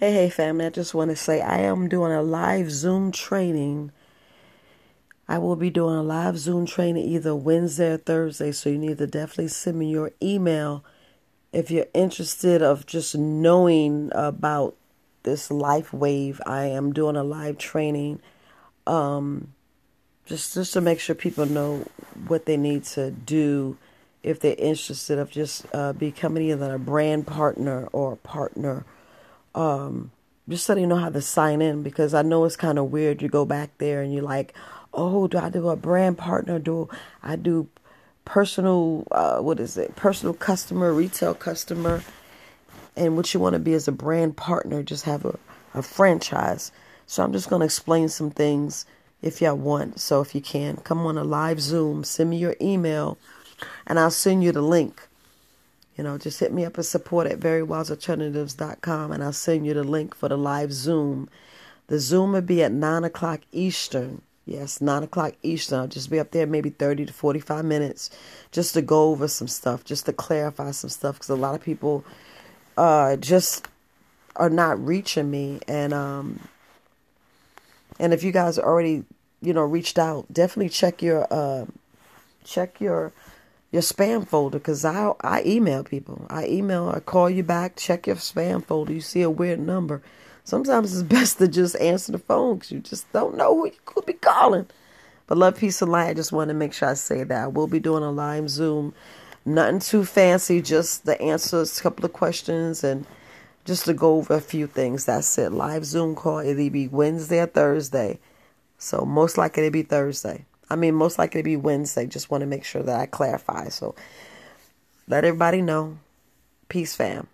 Hey, hey, family. I just want to say I am doing a live Zoom training. I will be doing a live Zoom training either Wednesday or Thursday, so you need to definitely send me your email if you're interested of just knowing about this LifeWave. I am doing a live training um, just just to make sure people know what they need to do if they're interested of just uh, becoming either a brand partner or a partner um, just so you know how to sign in because I know it's kind of weird. You go back there and you're like, oh, do I do a brand partner? Do I do personal, uh, what is it, personal customer, retail customer? And what you want to be as a brand partner, just have a, a franchise. So I'm just going to explain some things if y'all want. So if you can, come on a live Zoom, send me your email, and I'll send you the link you know, just hit me up at support at verywisealternatives.com and I'll send you the link for the live Zoom. The Zoom will be at 9 o'clock Eastern. Yes, 9 o'clock Eastern. I'll just be up there maybe 30 to 45 minutes just to go over some stuff, just to clarify some stuff because a lot of people uh, just are not reaching me. And, um, and if you guys already, you know, reached out, definitely check your, uh, check your your spam folder because I I email people. I email, I call you back, check your spam folder. You see a weird number. Sometimes it's best to just answer the phone because you just don't know who you could be calling. But love, peace, and light. I just want to make sure I say that I will be doing a live Zoom. Nothing too fancy, just the answers, a couple of questions, and just to go over a few things. That's it. Live Zoom call. It'll be Wednesday or Thursday. So most likely it'll be Thursday. I mean, most likely to be Wednesday. Just want to make sure that I clarify. So let everybody know. Peace, fam.